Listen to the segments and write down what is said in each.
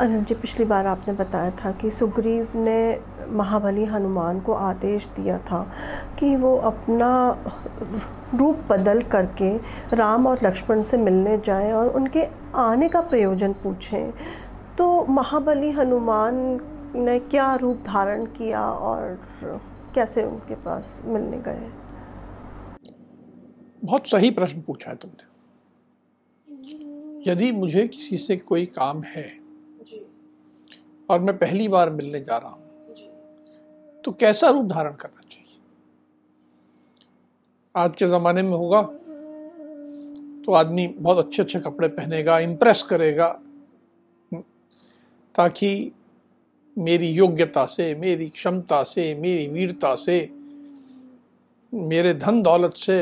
अनिल जी, पिछली बार आपने बताया था कि सुग्रीव ने महाबली हनुमान को आदेश दिया था कि वो अपना रूप बदल करके राम और लक्ष्मण से मिलने जाएँ और उनके आने का प्रयोजन पूछें। तो महाबली हनुमान ने क्या रूप धारण किया और कैसे उनके पास मिलने गए? बहुत सही प्रश्न पूछा है तुमने। यदि मुझे किसी से कोई काम है और मैं पहली बार मिलने जा रहा हूँ। तो कैसा रूप धारण करना चाहिए? आज के ज़माने में होगा तो आदमी बहुत अच्छे अच्छे कपड़े पहनेगा इम्प्रेस करेगा, ताकि मेरी योग्यता से, मेरी क्षमता से, मेरी वीरता से, मेरे धन दौलत से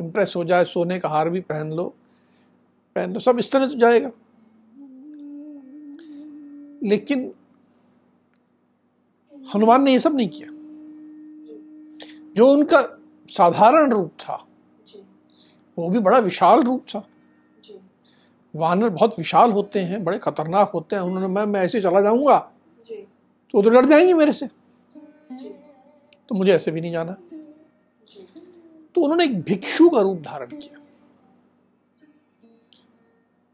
इम्प्रेस हो जाए, सोने का हार भी पहन लो पहन लो, सब इस तरह से जाएगा। लेकिन हनुमान ने ये सब नहीं किया। जो उनका साधारण रूप था वो भी बड़ा विशाल रूप था। वानर बहुत विशाल होते हैं बड़े खतरनाक होते हैं। उन्होंने मैं मैं ऐसे चला जाऊँगा तो वो तो डर जाएँगे मेरे से। तो मुझे ऐसे भी नहीं जाना। तो उन्होंने एक भिक्षु का रूप धारण किया।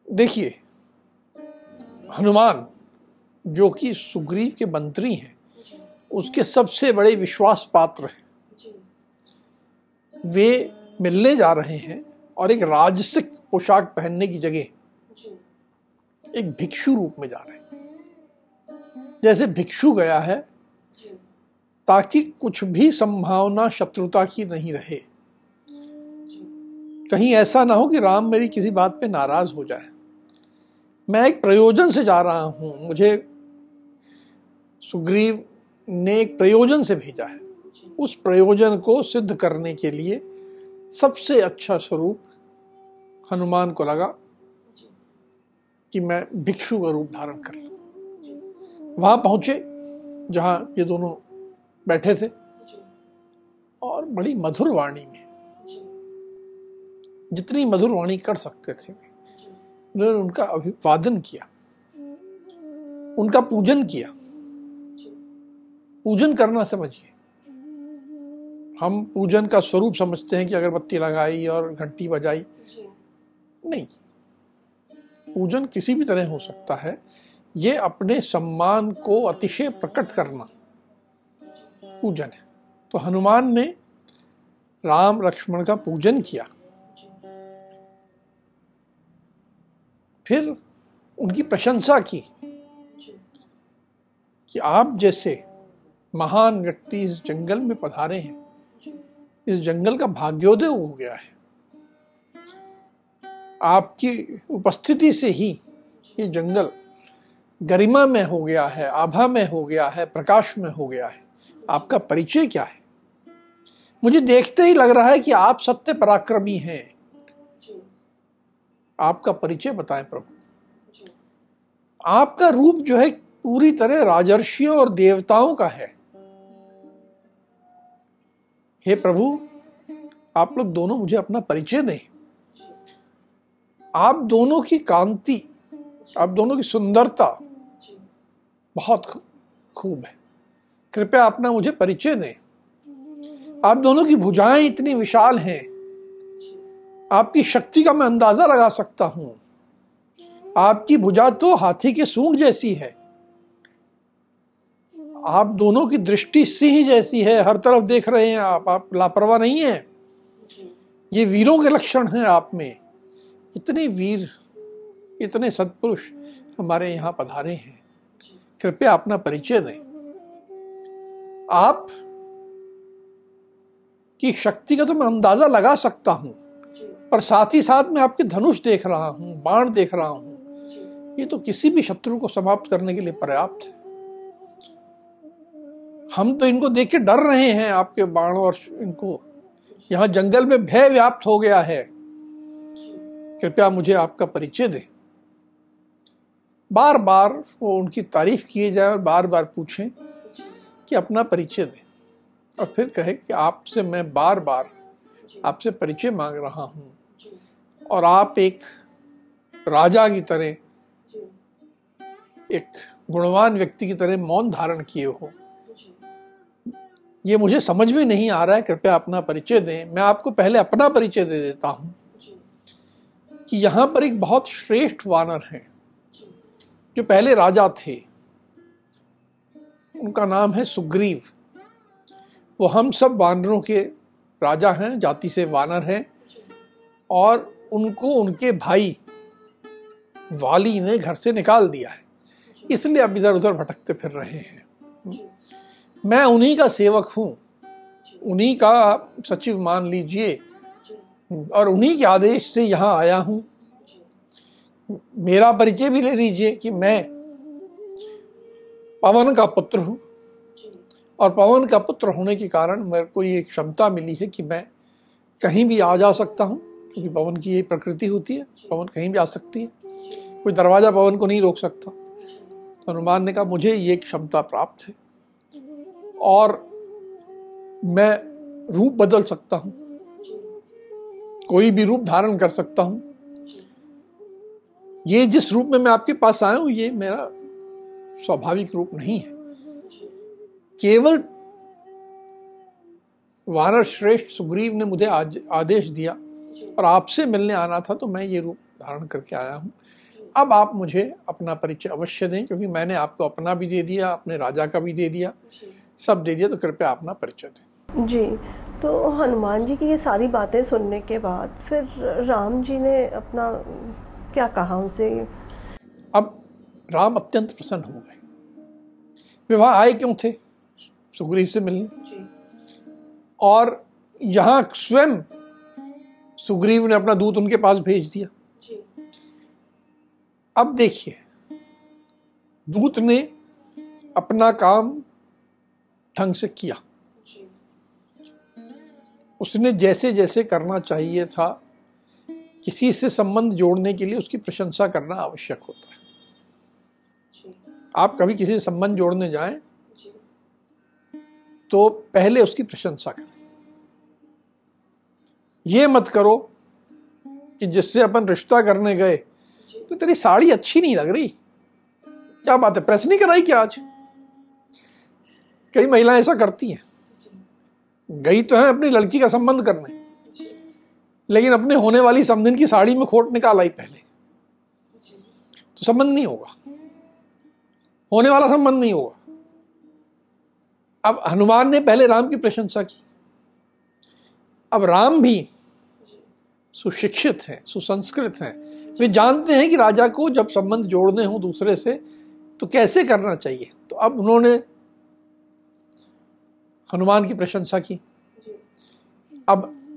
देखिए हनुमान जो कि सुग्रीव के मंत्री हैं उसके सबसे बड़े विश्वास पात्र हैं। वे मिलने जा रहे हैं और एक राजसिक पोशाक पहनने की जगह एक भिक्षु रूप में जा रहे हैं। जैसे भिक्षु गया है ताकि कुछ भी संभावना शत्रुता की नहीं रहे। कहीं ऐसा ना हो कि राम मेरी किसी बात पे नाराज़ हो जाए। मैं एक प्रयोजन से जा रहा हूँ। मुझे सुग्रीव ने एक प्रयोजन से भेजा है। उस प्रयोजन को सिद्ध करने के लिए सबसे अच्छा स्वरूप हनुमान को लगा कि मैं भिक्षु का रूप धारण कर लू। वहाँ पहुँचे, जहाँ ये दोनों बैठे थे और बड़ी मधुर वाणी में, जितनी मधुर वाणी कर सकते थे, उन्होंने उनका अभिवादन किया, उनका पूजन किया। पूजन करना समझिए। हम पूजन का स्वरूप समझते हैं कि अगरबत्ती लगाई और घंटी बजाई। नहीं। पूजन किसी भी तरह हो सकता है। ये अपने सम्मान को अतिशय प्रकट करना पूजन है। तो हनुमान ने राम लक्ष्मण का पूजन किया। फिर उनकी प्रशंसा की कि आप जैसे महान व्यक्ति इस जंगल में पधारे हैं। इस जंगल का भाग्योदय हो गया है। आपकी उपस्थिति से ही ये जंगल गरिमा में हो गया है, आभा में हो गया है, प्रकाश में हो गया है। आपका परिचय क्या है? मुझे देखते ही लग रहा है कि आप सत्य पराक्रमी हैं। आपका परिचय बताएँ प्रभु। आपका रूप जो है पूरी तरह राजर्षियों और देवताओं का है। हे प्रभु, आप लोग दोनों मुझे अपना परिचय दें। आप दोनों की कांति, आप दोनों की सुंदरता बहुत खूब है। कृपया अपना मुझे परिचय दें। आप दोनों की भुजाएँ इतनी विशाल हैं। आपकी शक्ति का मैं अंदाज़ा लगा सकता हूँ। आपकी भुजा तो हाथी के सूंड जैसी है। आप दोनों की दृष्टि सिंह जैसी है, हर तरफ़ देख रहे हैं आप आप लापरवाह नहीं है। ये वीरों के लक्षण हैं आप में। इतने वीर, इतने सत्पुरुष हमारे यहाँ पधारे हैं। कृपया अपना परिचय दें। आप की शक्ति का तो मैं अंदाज़ा लगा सकता हूँ, पर साथ ही साथ मैं आपके धनुष देख रहा हूँ, बाण देख रहा हूँ। ये तो किसी भी शत्रु को समाप्त करने के लिए पर्याप्त है। हम तो इनको देख के डर रहे हैं आपके बाण और इनको। यहाँ जंगल में भय व्याप्त हो गया है। कृपया मुझे आपका परिचय दें। बार बार वो उनकी तारीफ़ किए जाए और बार बार पूछें कि अपना परिचय दें। और फिर कहे कि आपसे मैं बार बार आपसे परिचय मांग रहा हूँ। और आप एक राजा की तरह, एक गुणवान व्यक्ति की तरह मौन धारण किए हो। ये मुझे समझ में नहीं आ रहा है कृपया अपना परिचय दें। मैं आपको पहले अपना परिचय दे देता हूँ कि यहाँ पर एक बहुत श्रेष्ठ वानर है जो। पहले राजा थे। उनका नाम है सुग्रीव। वो हम सब वानरों के राजा हैं जाति से वानर हैं और उनको उनके भाई वाली ने घर से निकाल दिया है। इसलिए अब इधर उधर भटकते फिर रहे हैं। मैं उन्हीं का सेवक हूँ। उन्हीं का सचिव मान लीजिए। और उन्हीं के आदेश से यहाँ आया हूँ। मेरा परिचय भी ले लीजिए कि मैं पवन का पुत्र हूँ। और पवन का पुत्र होने के कारण मेरे को ये क्षमता मिली है कि मैं कहीं भी आ जा सकता हूँ, क्योंकि पवन की ये प्रकृति होती है। पवन कहीं भी आ सकती है। कोई दरवाज़ा पवन को नहीं रोक सकता। तो हनुमान ने कहा, मुझे ये क्षमता प्राप्त है। और मैं रूप बदल सकता हूँ। कोई भी रूप धारण कर सकता हूँ। ये जिस रूप में मैं आपके पास आया हूँ ये मेरा स्वाभाविक रूप नहीं है। केवल वानर श्रेष्ठ सुग्रीव ने मुझे आज, आदेश दिया और आपसे मिलने आना था तो मैं ये रूप धारण करके आया हूँ। अब आप मुझे अपना परिचय अवश्य दें क्योंकि मैंने आपको अपना भी दे दिया अपने राजा का भी दे दिया। सब दे दिया तो कृपया अपना परिचय दें। जी तो हनुमान जी की ये सारी बातें सुनने के बाद फिर राम जी ने अपना क्या कहा उनसे अब राम अत्यंत प्रसन्न हो गए। विवाह आए क्यों थे? सुग्रीव से मिलने। और यहाँ स्वयं सुग्रीव ने अपना दूत उनके पास भेज दिया। अब देखिए दूत ने अपना काम ढंग से किया। उसने जैसे जैसे करना चाहिए था, किसी से संबंध जोड़ने के लिए उसकी प्रशंसा करना आवश्यक होता है। आप कभी किसी से संबंध जोड़ने जाएँ तो पहले उसकी प्रशंसा करें। ये मत करो कि जिससे अपन रिश्ता करने गए तो तेरी साड़ी अच्छी नहीं लग रही। क्या बात है? प्रेस नहीं कराई क्या आज? कई महिलाएँ ऐसा करती हैं। गई तो है अपनी लड़की का संबंध करने। लेकिन अपने होने वाली समधिन की साड़ी में खोट निकाल आई पहले। तो संबंध नहीं होगा। होने वाला संबंध नहीं होगा। अब हनुमान ने पहले राम की प्रशंसा की। अब राम भी सुशिक्षित हैं, सुसंस्कृत हैं। वे जानते हैं कि राजा को जब संबंध जोड़ने हों दूसरे से तो कैसे करना चाहिए? तो अब उन्होंने हनुमान की प्रशंसा की। अब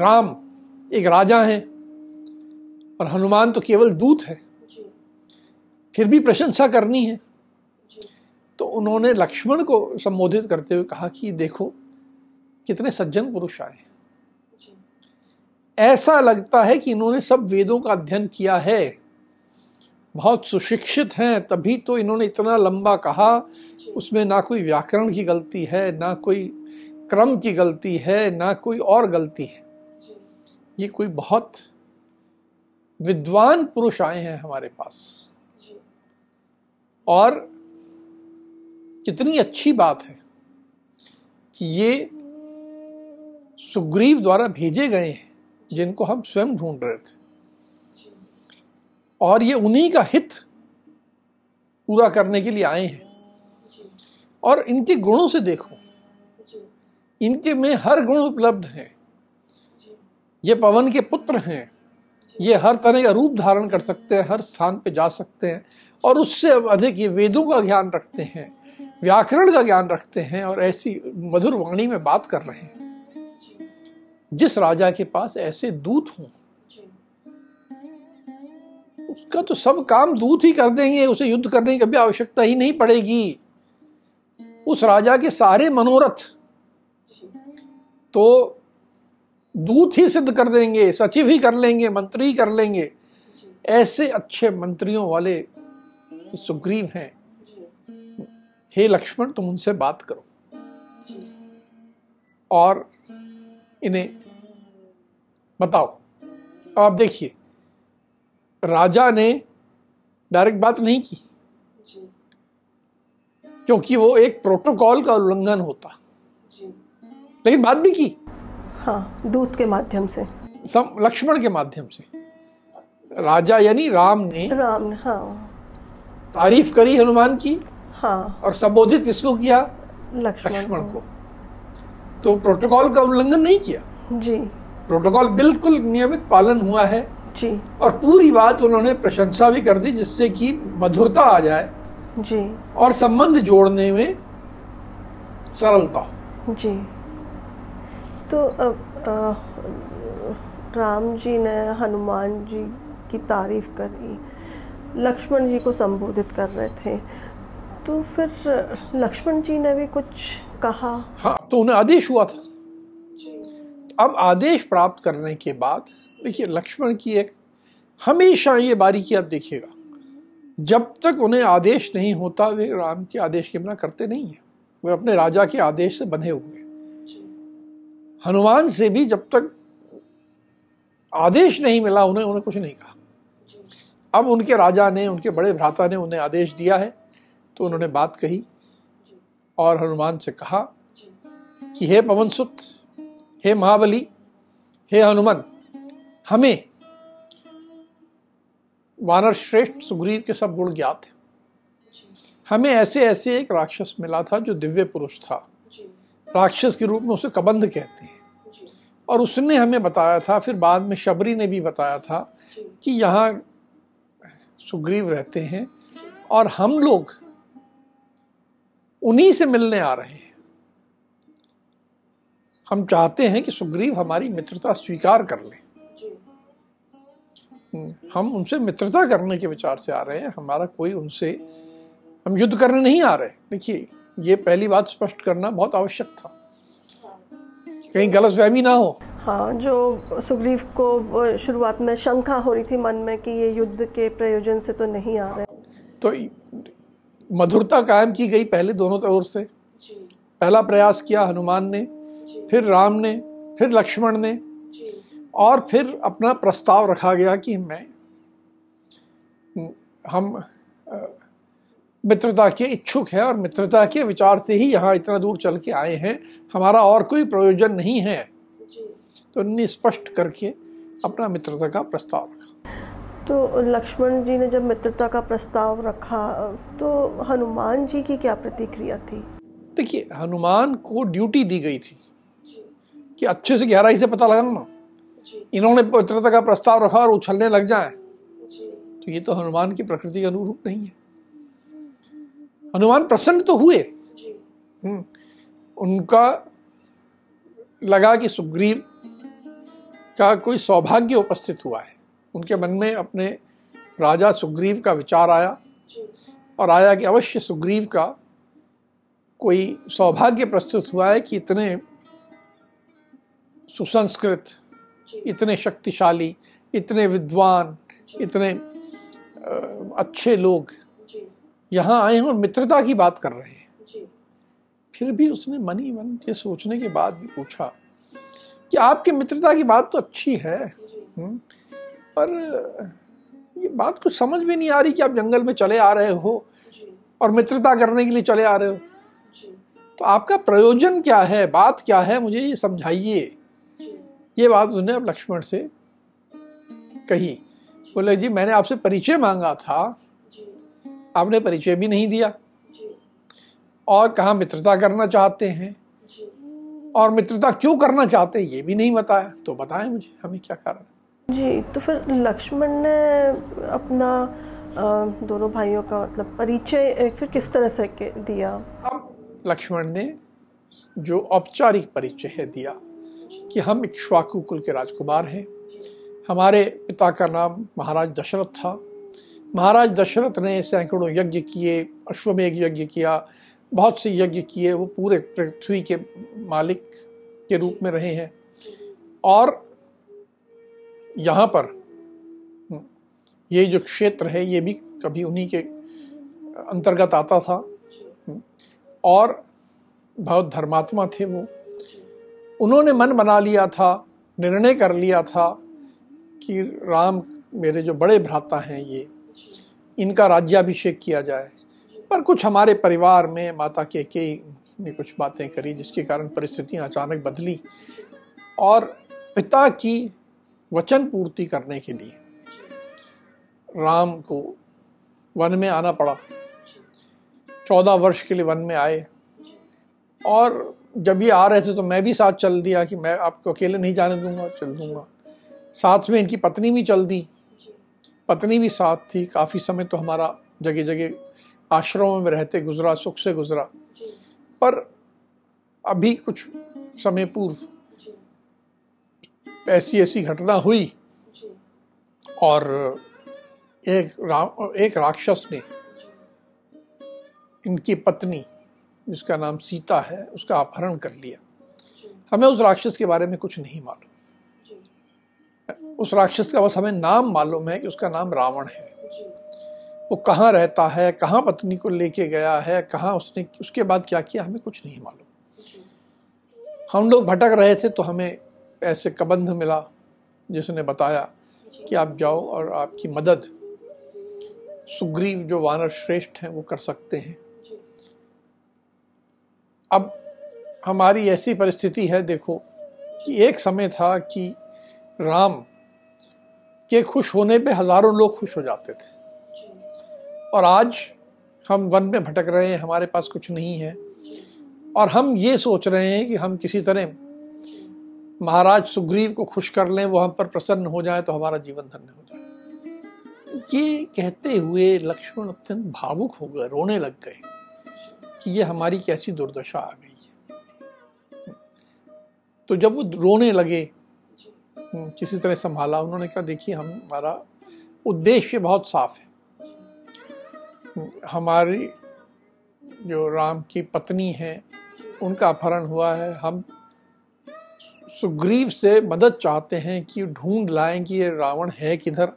राम एक राजा हैं और हनुमान तो केवल दूत है। फिर भी प्रशंसा करनी है। तो उन्होंने लक्ष्मण को संबोधित करते हुए कहा कि देखो कितने सज्जन पुरुष आए ऐसा लगता है कि इन्होंने सब वेदों का अध्ययन किया है। बहुत सुशिक्षित हैं, तभी तो इन्होंने इतना लंबा कहा, उसमें ना कोई व्याकरण की गलती है, ना कोई क्रम की गलती है, ना कोई और गलती है। ये कोई बहुत विद्वान पुरुष आए हैं हमारे पास। और कितनी अच्छी बात है कि ये सुग्रीव द्वारा भेजे गए हैं, जिनको हम स्वयं ढूंढ रहे थे। और ये उन्हीं का हित पूरा करने के लिए आए हैं। और इनके गुणों से देखो। इनके में हर गुण उपलब्ध है। ये पवन के पुत्र हैं। ये हर तरह का रूप धारण कर सकते हैं, हर स्थान पे जा सकते हैं और उससे अधिक ये वेदों का ज्ञान रखते हैं, व्याकरण का ज्ञान रखते हैं और ऐसी मधुर वाणी में बात कर रहे हैं। जिस राजा के पास ऐसे दूत हों उसका तो सब काम दूत ही कर देंगे, उसे युद्ध करने की कभी आवश्यकता ही नहीं पड़ेगी। उस राजा के सारे मनोरथ तो दूत ही सिद्ध कर देंगे, सचिव ही कर लेंगे, मंत्री ही कर लेंगे। ऐसे अच्छे मंत्रियों वाले सुग्रीव हैं। हे लक्ष्मण, तुम उनसे बात करो और इन्हें बताओ। आप देखिए राजा ने डायरेक्ट बात नहीं की। क्योंकि वो एक प्रोटोकॉल का उल्लंघन होता। लेकिन बात भी की। हाँ दूत के माध्यम से। सम लक्ष्मण के माध्यम से। राजा यानी राम ने राम ने हाँ। तारीफ़ करी हनुमान की हाँ। और संबोधित किसको किया? लक्ष्मण लक्ष्मण को। तो प्रोटोकॉल का उल्लंघन नहीं किया। जी। प्रोटोकॉल बिल्कुल नियमित पालन हुआ है। जी। और पूरी बात उन्होंने प्रशंसा भी कर दी जिससे कि मधुरता आ जाए जी। और संबंध जोड़ने में सरलता हो। जी। तो अब राम जी ने हनुमान जी की तारीफ़ करी लक्ष्मण जी को संबोधित कर रहे थे। तो फिर लक्ष्मण जी ने भी कुछ कहा? हाँ तो उन्हें आदेश हुआ था। अब आदेश प्राप्त करने के बाद देखिए लक्ष्मण की एक हमेशा ये बारीकी आप देखिएगा जब तक उन्हें आदेश नहीं होता वे राम के आदेश के बिना करते नहीं है। वे अपने राजा के आदेश से बंधे हुए हैं। हनुमान से भी जब तक आदेश नहीं मिला उन्हें उन्हें कुछ नहीं कहा। अब उनके राजा ने उनके बड़े भ्राता ने उन्हें आदेश दिया है तो उन्होंने बात कही और हनुमान से कहा कि हे पवन सुत हे महाबली हे हनुमान हमें वानर श्रेष्ठ सुग्रीव के सब गुण ज्ञात हैं। हमें ऐसे ऐसे एक राक्षस मिला था जो दिव्य पुरुष था। राक्षस के रूप में उसे कबंध कहते हैं। और उसने हमें बताया था फिर बाद में शबरी ने भी बताया था कि यहाँ सुग्रीव रहते हैं और हम लोग उन्हीं से मिलने आ रहे हैं। हम चाहते हैं कि सुग्रीव हमारी मित्रता स्वीकार कर ले। हम उनसे मित्रता करने के विचार से आ रहे हैं। हमारा कोई उनसे हम युद्ध करने नहीं आ रहे। देखिए ये पहली बात स्पष्ट करना बहुत आवश्यक था। कहीं गलत फहमी ना हो। हाँ जो सुग्रीव को शुरुआत में शंका हो रही थी मन में कि ये युद्ध के प्रयोजन से तो नहीं आ रहे। तो मधुरता कायम की गई पहले दोनों ओर से। पहला प्रयास किया हनुमान ने फिर राम ने फिर लक्ष्मण ने और फिर अपना प्रस्ताव रखा गया कि मैं हम मित्रता के इच्छुक है और मित्रता के विचार से ही यहाँ इतना दूर चल के आए हैं। हमारा और कोई प्रयोजन नहीं है। तो उन्होंने स्पष्ट करके अपना मित्रता का प्रस्ताव रखा। तो लक्ष्मण जी ने जब मित्रता का प्रस्ताव रखा तो हनुमान जी की क्या प्रतिक्रिया थी? देखिए हनुमान को ड्यूटी दी गई थी कि अच्छे से गहराई से पता लगाना। इन्होंने पवित्रता का प्रस्ताव रखा और उछलने लग जाए। तो ये तो हनुमान की प्रकृति के अनुरूप नहीं है। हनुमान प्रसन्न तो हुए। हम्म, उनका लगा कि सुग्रीव का कोई सौभाग्य उपस्थित हुआ है। उनके मन में अपने राजा सुग्रीव का विचार आया और आया कि अवश्य सुग्रीव का कोई सौभाग्य प्रस्तुत हुआ है कि इतने सुसंस्कृत इतने शक्तिशाली इतने विद्वान इतने अच्छे लोग यहाँ आए हैं और मित्रता की बात कर रहे हैं। फिर भी उसने मन ही मन के सोचने के बाद भी पूछा कि आपकी मित्रता की बात तो अच्छी है पर ये बात कुछ समझ में नहीं आ रही कि आप जंगल में चले आ रहे हो और मित्रता करने के लिए चले आ रहे हो। तो आपका प्रयोजन क्या है बात क्या है मुझे ये समझाइए। ये बात उसने अब लक्ष्मण से कही बोले जी मैंने आपसे परिचय मांगा था। आपने परिचय भी नहीं दिया। और कहा मित्रता करना चाहते हैं? और मित्रता क्यों करना चाहते हैं ये भी नहीं बताया। तो बताएँ मुझे हमें क्या कारण जी तो फिर लक्ष्मण ने अपना दोनों भाइयों का मतलब परिचय फिर किस तरह से दिया? अब लक्ष्मण ने जो औपचारिक परिचय है दिया कि हम इक्ष्वाकु कुल के राजकुमार हैं। हमारे पिता का नाम महाराज दशरथ था। महाराज दशरथ ने सैकड़ों यज्ञ किए अश्वमेघ यज्ञ किया बहुत से यज्ञ किए वो पूरे पृथ्वी के मालिक के रूप में रहे हैं। और यहाँ पर हम्म, ये जो क्षेत्र है ये भी कभी उन्हीं के अंतर्गत आता था। हम्म, और बहुत धर्मात्मा थे वो। उन्होंने मन बना लिया था, निर्णय कर लिया था कि राम मेरे जो बड़े भ्राता हैं ये, इनका राज्याभिषेक किया जाए। पर कुछ हमारे परिवार में, माता के के ने कुछ बातें करी जिसके कारण परिस्थितियाँ अचानक बदली और पिता की वचन पूर्ति करने के लिए राम को वन में आना पड़ा। चौदह वर्ष के लिए वन में आए और जब ये आ रहे थे तो मैं भी साथ चल दिया कि मैं आपको अकेले नहीं जाने दूँगा चल दूँगा। साथ में इनकी पत्नी भी चल दी। पत्नी भी साथ थी। काफ़ी समय तो हमारा जगह जगह आश्रमों में रहते गुजरा सुख से गुजरा। पर अभी कुछ समय पूर्व ऐसी ऐसी घटना हुई और एक रा, एक राक्षस ने इनकी पत्नी जिसका नाम सीता है, उसका अपहरण कर लिया। हमें उस राक्षस के बारे में कुछ नहीं मालूम। उस राक्षस का बस हमें नाम मालूम है कि उसका नाम रावण है। वो कहाँ रहता है, कहाँ पत्नी को लेके गया है, कहाँ उसने, उसके बाद क्या किया, हमें कुछ नहीं मालूम। हम लोग भटक रहे थे तो हमें ऐसे कबंध मिला, जिसने बताया कि आप जाओ और आपकी मदद, सुग्रीव जो वानर श्रेष्ठ हैं, वो कर सकते हैं। अब हमारी ऐसी परिस्थिति है, देखो, कि एक समय था कि राम के खुश होने पे हज़ारों लोग खुश हो जाते थे। और आज हम वन में भटक रहे हैं, हमारे पास कुछ नहीं है। और हम ये सोच रहे हैं कि हम किसी तरह महाराज सुग्रीव को खुश कर लें, वो हम पर प्रसन्न हो जाए तो हमारा जीवन धन्य हो जाए। ये कहते हुए लक्ष्मण अत्यंत भावुक हो गए, रोने लग गए। कि ये हमारी कैसी दुर्दशा आ गई है। तो जब वो रोने लगे हम्म, किसी तरह संभाला उन्होंने कहा देखिए हम हमारा उद्देश्य बहुत साफ़ है। हम्म, हमारी जो राम की पत्नी है उनका अपहरण हुआ है। हम सुग्रीव से मदद चाहते हैं कि ढूंढ लाएँ कि ये रावण है किधर।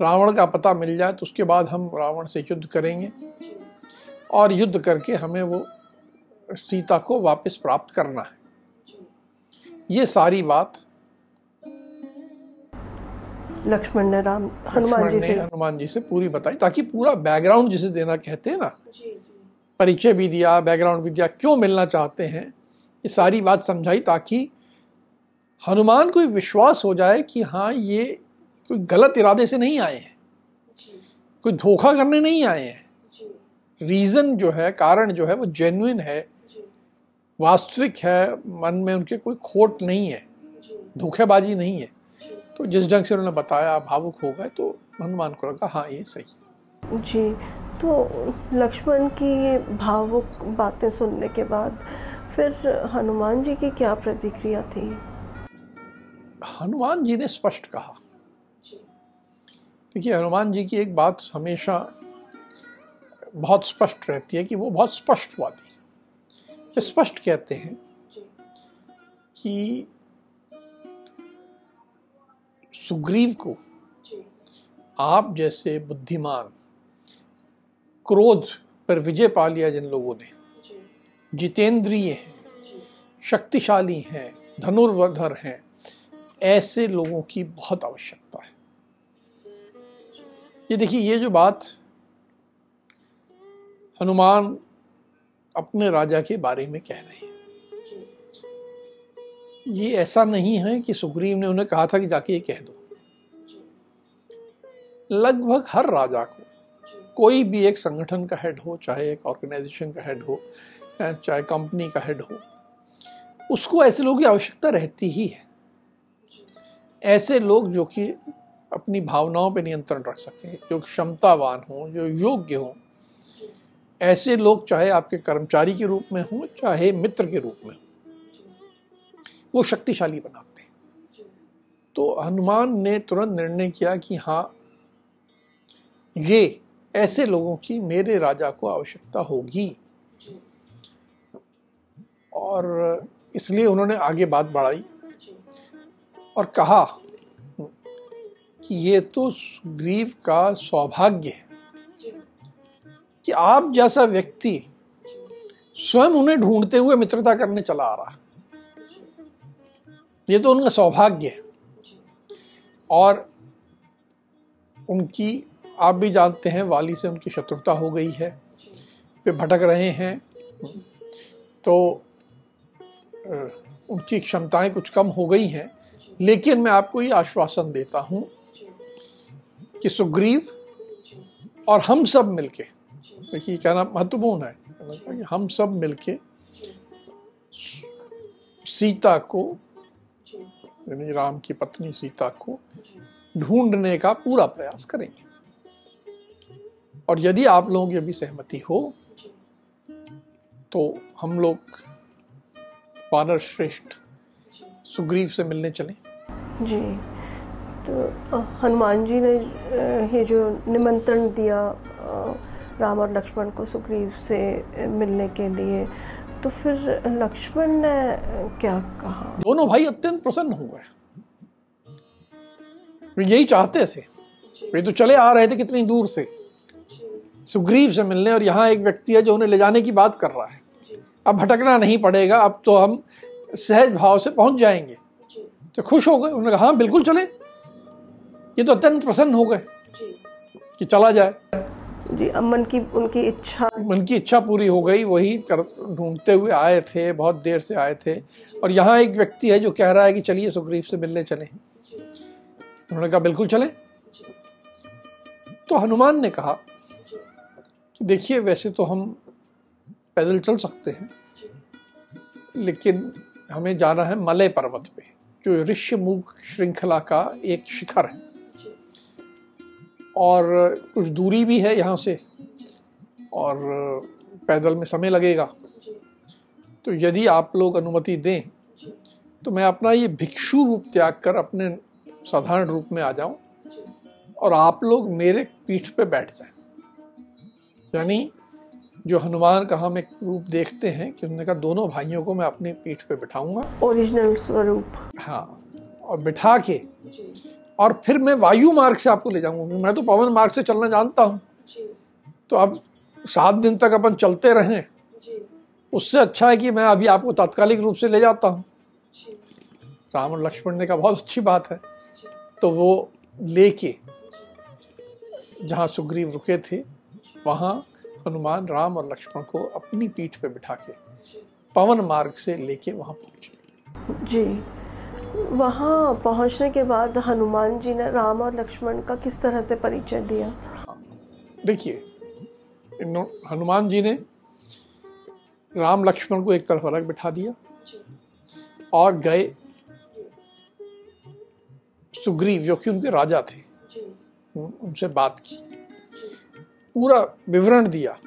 रावण का पता मिल जाए तो उसके बाद हम रावण से युद्ध करेंगे। और युद्ध करके हमें वो सीता को वापस प्राप्त करना है। ये सारी बात लक्ष्मण ने राम हनुमान जी से हनुमान जी से पूरी बताई ताकि पूरा बैकग्राउंड जिसे देना कहते हैं ना परिचय भी दिया बैकग्राउंड भी दिया क्यों मिलना चाहते हैं ये सारी बात समझाई ताकि हनुमान को विश्वास हो जाए कि हाँ ये कोई गलत इरादे से नहीं आए हैं। कोई धोखा करने नहीं आए हैं। रीजन जो है कारण जो है वो जेन्युइन है। वास्तविक है मन में उनके कोई खोट नहीं है। धोखेबाजी नहीं है। तो जिस ढंग से उन्होंने बताया भावुक हो गए तो हनुमान को लगा हाँ ये सही। जी तो लक्ष्मण की ये भावुक बातें सुनने के बाद फिर हनुमान जी की क्या प्रतिक्रिया थी? हनुमान जी ने स्पष्ट कहा। देखिए हनुमान जी की एक बात हमेशा बहुत स्पष्ट रहती है कि वो बहुत स्पष्टवादी स्पष्ट कहते हैं कि सुग्रीव को आप जैसे बुद्धिमान क्रोध पर विजय पा लिया जिन लोगों ने। जितेंद्रिय हैं शक्तिशाली हैं धनुर्वधर हैं ऐसे लोगों की बहुत आवश्यकता है। ये देखिए ये जो बात हनुमान अपने राजा के बारे में कह रहे हैं। ये ऐसा नहीं है कि सुग्रीव ने उन्हें कहा था कि जाके ये कह दो। लगभग हर राजा को, कोई भी एक संगठन का हेड हो, चाहे एक ऑर्गेनाइजेशन का हेड हो, चाहे कंपनी का हेड हो, उसको ऐसे लोगों की आवश्यकता रहती ही है। ऐसे लोग जो कि अपनी भावनाओं पर नियंत्रण रख सकें, जो क्षमतावान हो, जो योग्य हो ऐसे लोग, चाहे आपके कर्मचारी के रूप में हों, चाहे मित्र के रूप में वो शक्तिशाली बनाते हैं। तो हनुमान ने तुरंत निर्णय किया कि हाँ ये ऐसे लोगों की मेरे राजा को आवश्यकता होगी। और इसलिए उन्होंने आगे बात बढ़ाई और कहा कि ये तो सुग्रीव का सौभाग्य है। कि आप जैसा व्यक्ति स्वयं उन्हें ढूंढते हुए मित्रता करने चला आ रहा ये तो उनका सौभाग्य है। और उनकी, आप भी जानते हैं, वाली से उनकी शत्रुता हो गई है। वे भटक रहे हैं। तो उनकी क्षमताएँ कुछ कम हो गई हैं। लेकिन मैं आपको ये आश्वासन देता हूँ कि सुग्रीव और हम सब मिलके देखिए कहना महत्वपूर्ण है। हम सब मिलके सीता को, यानी राम की पत्नी सीता को ढूँढने का पूरा प्रयास करेंगे। और यदि आप लोगों की अभी सहमति हो तो हम लोग वानर श्रेष्ठ सुग्रीव से मिलने चले। जी तो हनुमान जी ने ये जो निमंत्रण दिया राम और लक्ष्मण को सुग्रीव से मिलने के लिए। तो फिर लक्ष्मण ने क्या कहा? दोनों भाई अत्यंत प्रसन्न हो गए यही चाहते थे। वे तो चले आ रहे थे कितनी दूर से। सुग्रीव से मिलने और यहाँ एक व्यक्ति है जो उन्हें ले जाने की बात कर रहा है। अब भटकना नहीं पड़ेगा। अब तो हम सहज भाव से पहुँच जाएँगे। तो खुश हो गए। उन्होंने कहा हाँ बिल्कुल चले। ये तो अत्यंत प्रसन्न हो गए कि चला जाए। जी अब मन की, उनकी इच्छा। मन की इच्छा पूरी हो गई, वही कर, ढूंढते हुए आए थे, बहुत देर से आए थे। और यहाँ एक व्यक्ति है जो कह रहा है कि चलिए सुग्रीव से मिलने चले। उन्होंने कहा, बिल्कुल चले। तो हनुमान ने कहा देखिए, वैसे तो हम पैदल चल सकते हैं, लेकिन हमें जाना है मलय पर्वत पे, जो ऋष्यमुख श्रृंखला का एक शिखर है। और कुछ दूरी भी है यहाँ से और पैदल में समय लगेगा। तो यदि आप लोग अनुमति दें तो मैं अपना ये भिक्षु रूप त्याग कर अपने साधारण रूप में आ जाऊँ और आप लोग मेरे पीठ पे बैठ जाएँ। यानी जो हनुमान का हम एक रूप देखते हैं कि उन्होंने कहा दोनों भाइयों को मैं अपनी पीठ पे बिठाऊँगा। ओरिजिनल स्वरूप। हाँ और बिठा के और फिर मैं वायु मार्ग से आपको ले जाऊँगा। मैं तो पवन मार्ग से चलना जानता हूँ। तो अब सात दिन तक अपन चलते रहें। उससे अच्छा है कि मैं अभी आपको तात्कालिक रूप से ले जाता हूँ। राम और लक्ष्मण ने कहा बहुत अच्छी बात है। तो वो लेके जहाँ सुग्रीव रुके थे वहाँ हनुमान राम और लक्ष्मण को अपनी पीठ पे बिठा के पवन मार्ग से लेके वहाँ पहुँचे। जी। वहाँ पहुँचने के बाद हनुमान जी ने राम और लक्ष्मण का किस तरह से परिचय दिया? देखिए हनुमान जी ने राम लक्ष्मण को एक तरफ़ अलग बिठा दिया और गए सुग्रीव, जो कि उनके राजा थे उनसे बात की। पूरा विवरण दिया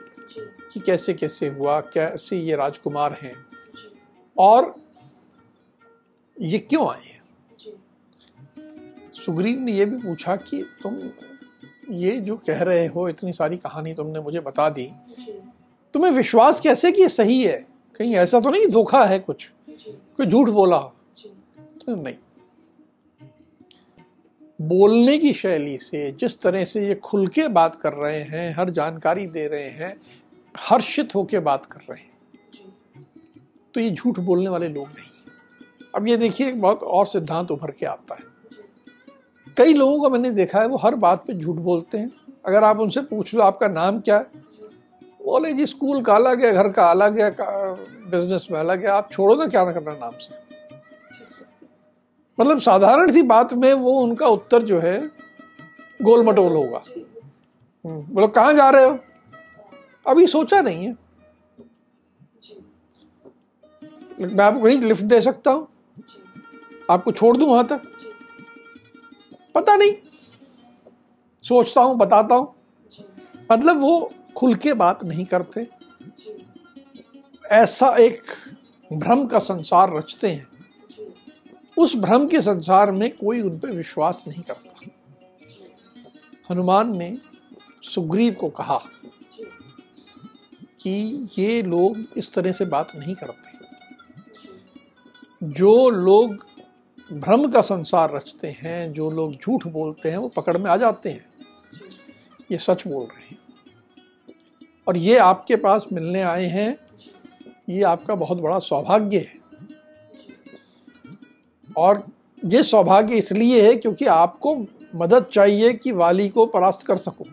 कि कैसे कैसे हुआ, कैसे ये राजकुमार हैं। और ये क्यों आए सुग्रीव ने यह भी पूछा कि तुम ये जो कह रहे हो इतनी सारी कहानी तुमने मुझे बता दी तुम्हें विश्वास कैसे कि ये सही है? कहीं ऐसा तो नहीं धोखा है कुछ? कोई झूठ बोला? तो नहीं। बोलने की शैली से जिस तरह से ये खुल के बात कर रहे हैं हर जानकारी दे रहे हैं हर्षित होके बात कर रहे हैं। तो ये झूठ बोलने वाले लोग नहीं। अब ये देखिए एक बहुत और सिद्धांत उभर के आता है। कई लोगों को मैंने देखा है वो हर बात पे झूठ बोलते हैं। अगर आप उनसे पूछ लो आपका नाम क्या है? बोले जी स्कूल का अलग है घर का अलग है बिज़नेस में अलग है आप छोड़ो ना क्या ना करना नाम से? मतलब साधारण सी बात में वो उनका उत्तर जो है गोल मटोल होगा। हम्म, बोलो कहाँ जा रहे हो? अभी सोचा नहीं है। मैं आपको कहीं लिफ्ट दे सकता हूँ? आपको छोड़ दूँ वहाँ तक? पता नहीं। सोचता हूँ, बताता हूँ। मतलब वो खुल के बात नहीं करते। ऐसा एक भ्रम का संसार रचते हैं। उस भ्रम के संसार में कोई उन पर विश्वास नहीं करता। हनुमान ने सुग्रीव को कहा कि ये लोग इस तरह से बात नहीं करते। जो लोग भ्रम का संसार रचते हैं, जो लोग झूठ बोलते हैं, वो पकड़ में आ जाते हैं। ये सच बोल रहे हैं। और ये आपके पास मिलने आए हैं, ये आपका बहुत बड़ा सौभाग्य है। और ये सौभाग्य इसलिए है क्योंकि आपको मदद चाहिए कि वाली को परास्त कर सको।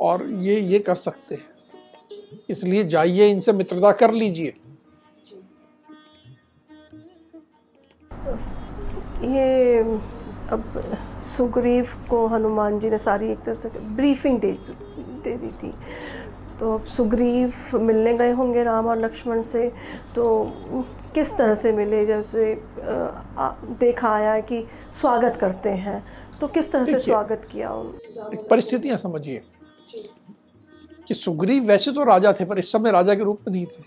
और ये ये कर सकते हैं। इसलिए जाइए, इनसे मित्रता कर लीजिए। ये अब सुग्रीव को हनुमान जी ने सारी एक तरह से ब्रीफिंग दे दे दी थी। तो अब सुग्रीव मिलने गए होंगे राम और लक्ष्मण से। तो किस तरह से मिले? जैसे आ, देखा आया कि स्वागत करते हैं। तो किस तरह से स्वागत किया उन परिस्थितियाँ समझिए कि सुग्रीव वैसे तो राजा थे पर इस समय राजा के रूप में नहीं थे।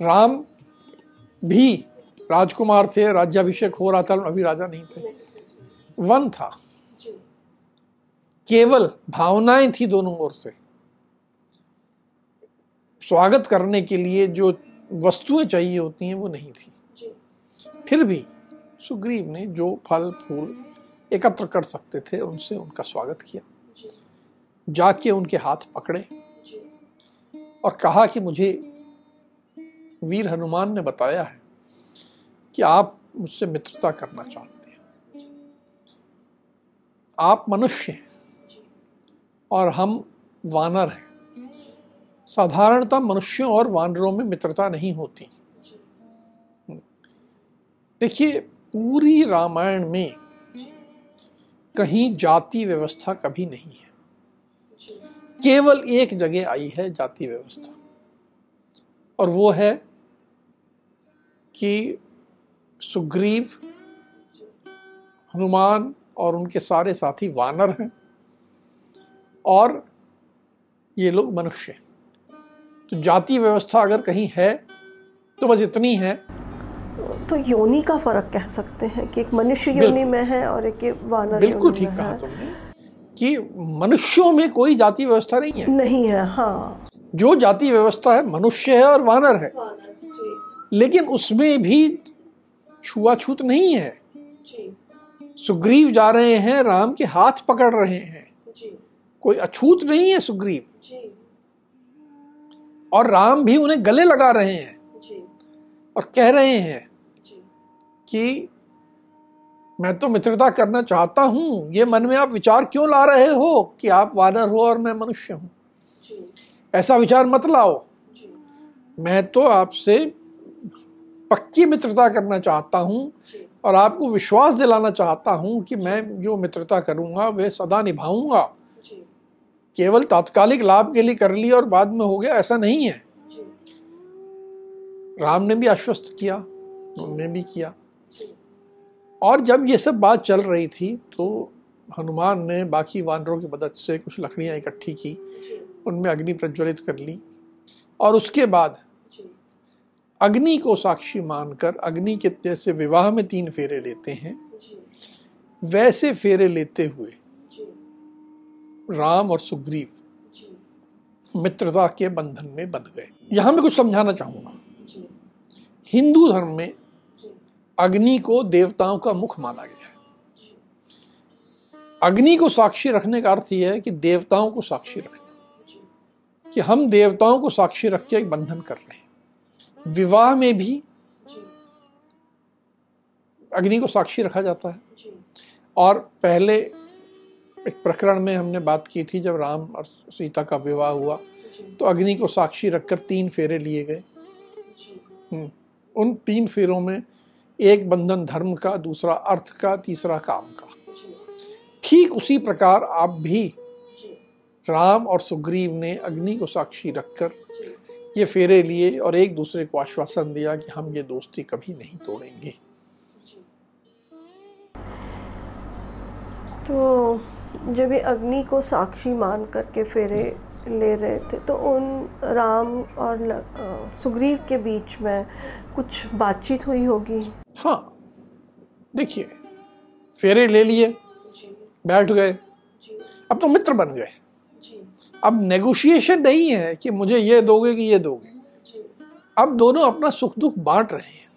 राम भी राजकुमार थे राज्याभिषेक हो रहा था अभी राजा नहीं थे। वन था। केवल भावनाएँ थी दोनों ओर से। स्वागत करने के लिए जो वस्तुएँ चाहिए होती हैं वो नहीं थी। फिर भी सुग्रीव ने जो फल फूल एकत्र कर सकते थे उनसे उनका स्वागत किया। जाके उनके हाथ पकड़े और कहा कि मुझे वीर हनुमान ने बताया है कि आप मुझसे मित्रता करना चाहते हैं। आप मनुष्य हैं और हम वानर हैं। साधारणतः मनुष्यों और वानरों में मित्रता नहीं होती। देखिए, पूरी रामायण में कहीं जाति व्यवस्था कभी नहीं है। केवल एक जगह आई है जाति व्यवस्था। और वो है कि सुग्रीव हनुमान और उनके सारे साथी वानर हैं और ये लोग मनुष्य हैं। तो जाति व्यवस्था अगर कहीं है तो बस इतनी है। तो योनि का फ़र्क कह सकते हैं कि एक मनुष्य योनि में है और एक वानर बिल्कुल ठीक कहा तुमने कि मनुष्यों में कोई जाति व्यवस्था नहीं है। नहीं है हाँ। जो जाति व्यवस्था है मनुष्य है और वानर है। वानर, लेकिन उसमें भी छुआछूत नहीं है। सुग्रीव जा रहे हैं राम के हाथ पकड़ रहे हैं। कोई अछूत नहीं है सुग्रीव। और राम भी उन्हें गले लगा रहे हैं। और कह रहे हैं कि मैं तो मित्रता करना चाहता हूँ। ये मन में आप विचार क्यों ला रहे हो कि आप वानर हो और मैं मनुष्य हूँ? ऐसा विचार मत लाओ। मैं तो आपसे पक्की मित्रता करना चाहता हूँ और आपको विश्वास दिलाना चाहता हूँ कि मैं जो मित्रता करूँगा वह सदा निभाऊँगा। केवल तात्कालिक लाभ के लिए कर लिया और बाद में हो गया ऐसा नहीं है। राम ने भी आश्वस्त किया उन्होंने भी किया। और जब ये सब बात चल रही थी तो हनुमान ने बाकी वानरों की मदद से कुछ लकड़ियाँ इकट्ठी की उनमें अग्नि प्रज्वलित कर ली। और उसके बाद अग्नि को साक्षी मानकर अग्नि के जैसे विवाह में तीन फेरे लेते हैं। वैसे फेरे लेते हुए राम और सुग्रीव मित्रता के बंधन में बंध गए। यहाँ मैं कुछ समझाना चाहूँगा। हिंदू धर्म में अग्नि को देवताओं का मुख माना गया है। अग्नि को साक्षी रखने का अर्थ यह है कि देवताओं को साक्षी रखना। कि हम देवताओं को साक्षी रख के एक बंधन कर रहे हैं। विवाह में भी अग्नि को साक्षी रखा जाता है। और पहले एक प्रकरण में हमने बात की थी जब राम और सीता का विवाह हुआ तो अग्नि को साक्षी रखकर तीन फेरे लिए गए। हम्म, उन तीन फेरों में एक बंधन धर्म का दूसरा अर्थ का तीसरा काम का। ठीक उसी प्रकार आप भी राम और सुग्रीव ने अग्नि को साक्षी रखकर ये फेरे लिए और एक दूसरे को आश्वासन दिया कि हम ये दोस्ती कभी नहीं तोड़ेंगे। तो जब ये अग्नि को साक्षी मान करके फेरे ले रहे थे तो उन राम और सुग्रीव के बीच में कुछ बातचीत हुई होगी? हाँ देखिए फेरे ले लिए बैठ गए। अब तो मित्र बन गए। अब नेगोशिएशन नहीं है कि मुझे ये दोगे कि ये दोगे। अब दोनों अपना सुख दुख बांट रहे हैं।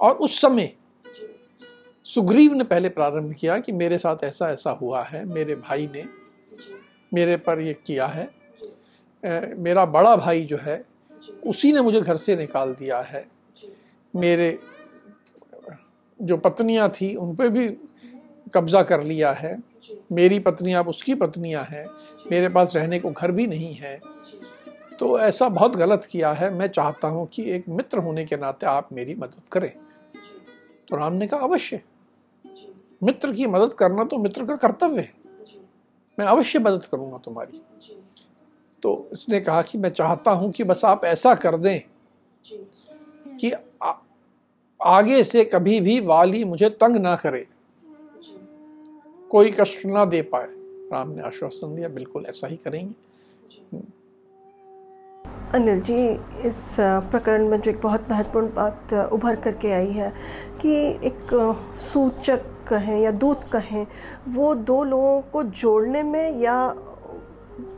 और उस समय सुग्रीव ने पहले प्रारंभ किया कि मेरे साथ ऐसा ऐसा हुआ है मेरे भाई ने मेरे पर ये किया है। मेरा बड़ा भाई जो है उसी ने मुझे घर से निकाल दिया है। मेरे जो पत्नियाँ थी उन पर भी कब्जा कर लिया है। मेरी पत्नी आप उसकी पत्नियाँ हैं मेरे पास रहने को घर भी नहीं है। तो ऐसा बहुत गलत किया है। मैं चाहता हूँ कि एक मित्र होने के नाते आप मेरी मदद करें। तो राम ने कहा अवश्य। मित्र की मदद करना तो मित्र का कर्तव्य है। मैं अवश्य मदद करूँगा तुम्हारी। तो उसने कहा कि मैं चाहता हूँ कि बस आप ऐसा कर दें कि आ, आगे से कभी भी वाली मुझे तंग ना करे। कोई कष्ट ना दे पाए। राम ने आश्वासन दिया, बिल्कुल ऐसा ही करेंगे। अनिल जी, इस प्रकरण में जो एक बहुत महत्वपूर्ण बात उभर करके आई है कि एक सूचक कहें या दूत कहें, वो दो लोगों को जोड़ने में या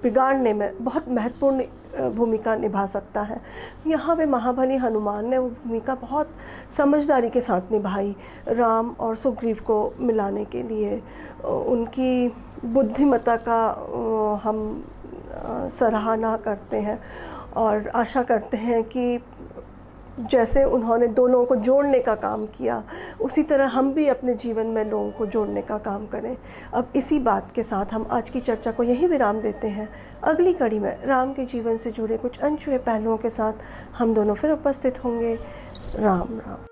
बिगाड़ने में बहुत महत्वपूर्ण भूमिका निभा सकता है। यहाँ पे महाबली हनुमान ने वो भूमिका बहुत समझदारी के साथ निभाई, राम और सुग्रीव को मिलाने के लिए। उनकी बुद्धिमता का हम सराहना करते हैं और आशा करते हैं कि जैसे उन्होंने दो लोगों को जोड़ने का काम किया, उसी तरह हम भी अपने जीवन में लोगों को जोड़ने का काम करें। अब इसी बात के साथ हम आज की चर्चा को यहीं विराम देते हैं। अगली कड़ी में राम के जीवन से जुड़े कुछ अनछुए पहलुओं के साथ हम दोनों फिर उपस्थित होंगे। राम राम।